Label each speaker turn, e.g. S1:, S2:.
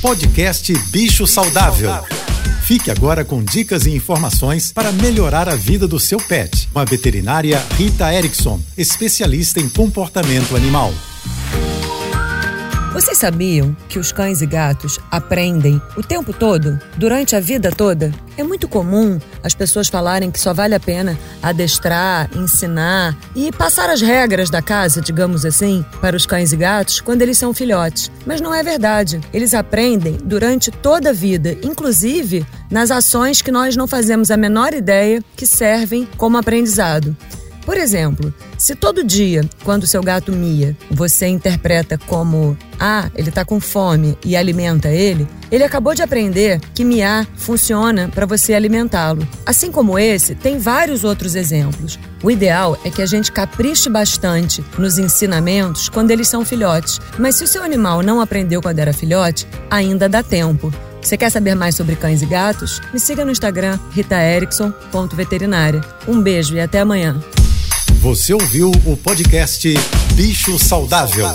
S1: Podcast Bicho Saudável. Fique agora com dicas e informações para melhorar a vida do seu pet. Com a veterinária Rita Erickson, especialista em comportamento animal.
S2: Vocês sabiam que os cães e gatos aprendem o tempo todo, durante a vida toda? É muito comum as pessoas falarem que só vale a pena adestrar, ensinar e passar as regras da casa, digamos assim, para os cães e gatos quando eles são filhotes. Mas não é verdade. Eles aprendem durante toda a vida, inclusive nas ações que nós não fazemos a menor ideia que servem como aprendizado. Por exemplo, se todo dia, quando seu gato mia, você interpreta como ah, ele está com fome e alimenta ele, ele acabou de aprender que miar funciona para você alimentá-lo. Assim como esse, tem vários outros exemplos. O ideal é que a gente capriche bastante nos ensinamentos quando eles são filhotes, mas se o seu animal não aprendeu quando era filhote, ainda dá tempo. Você quer saber mais sobre cães e gatos? Me siga no Instagram ritaerickson.veterinária. Um beijo e até amanhã.
S1: Você ouviu o podcast Bicho Saudável.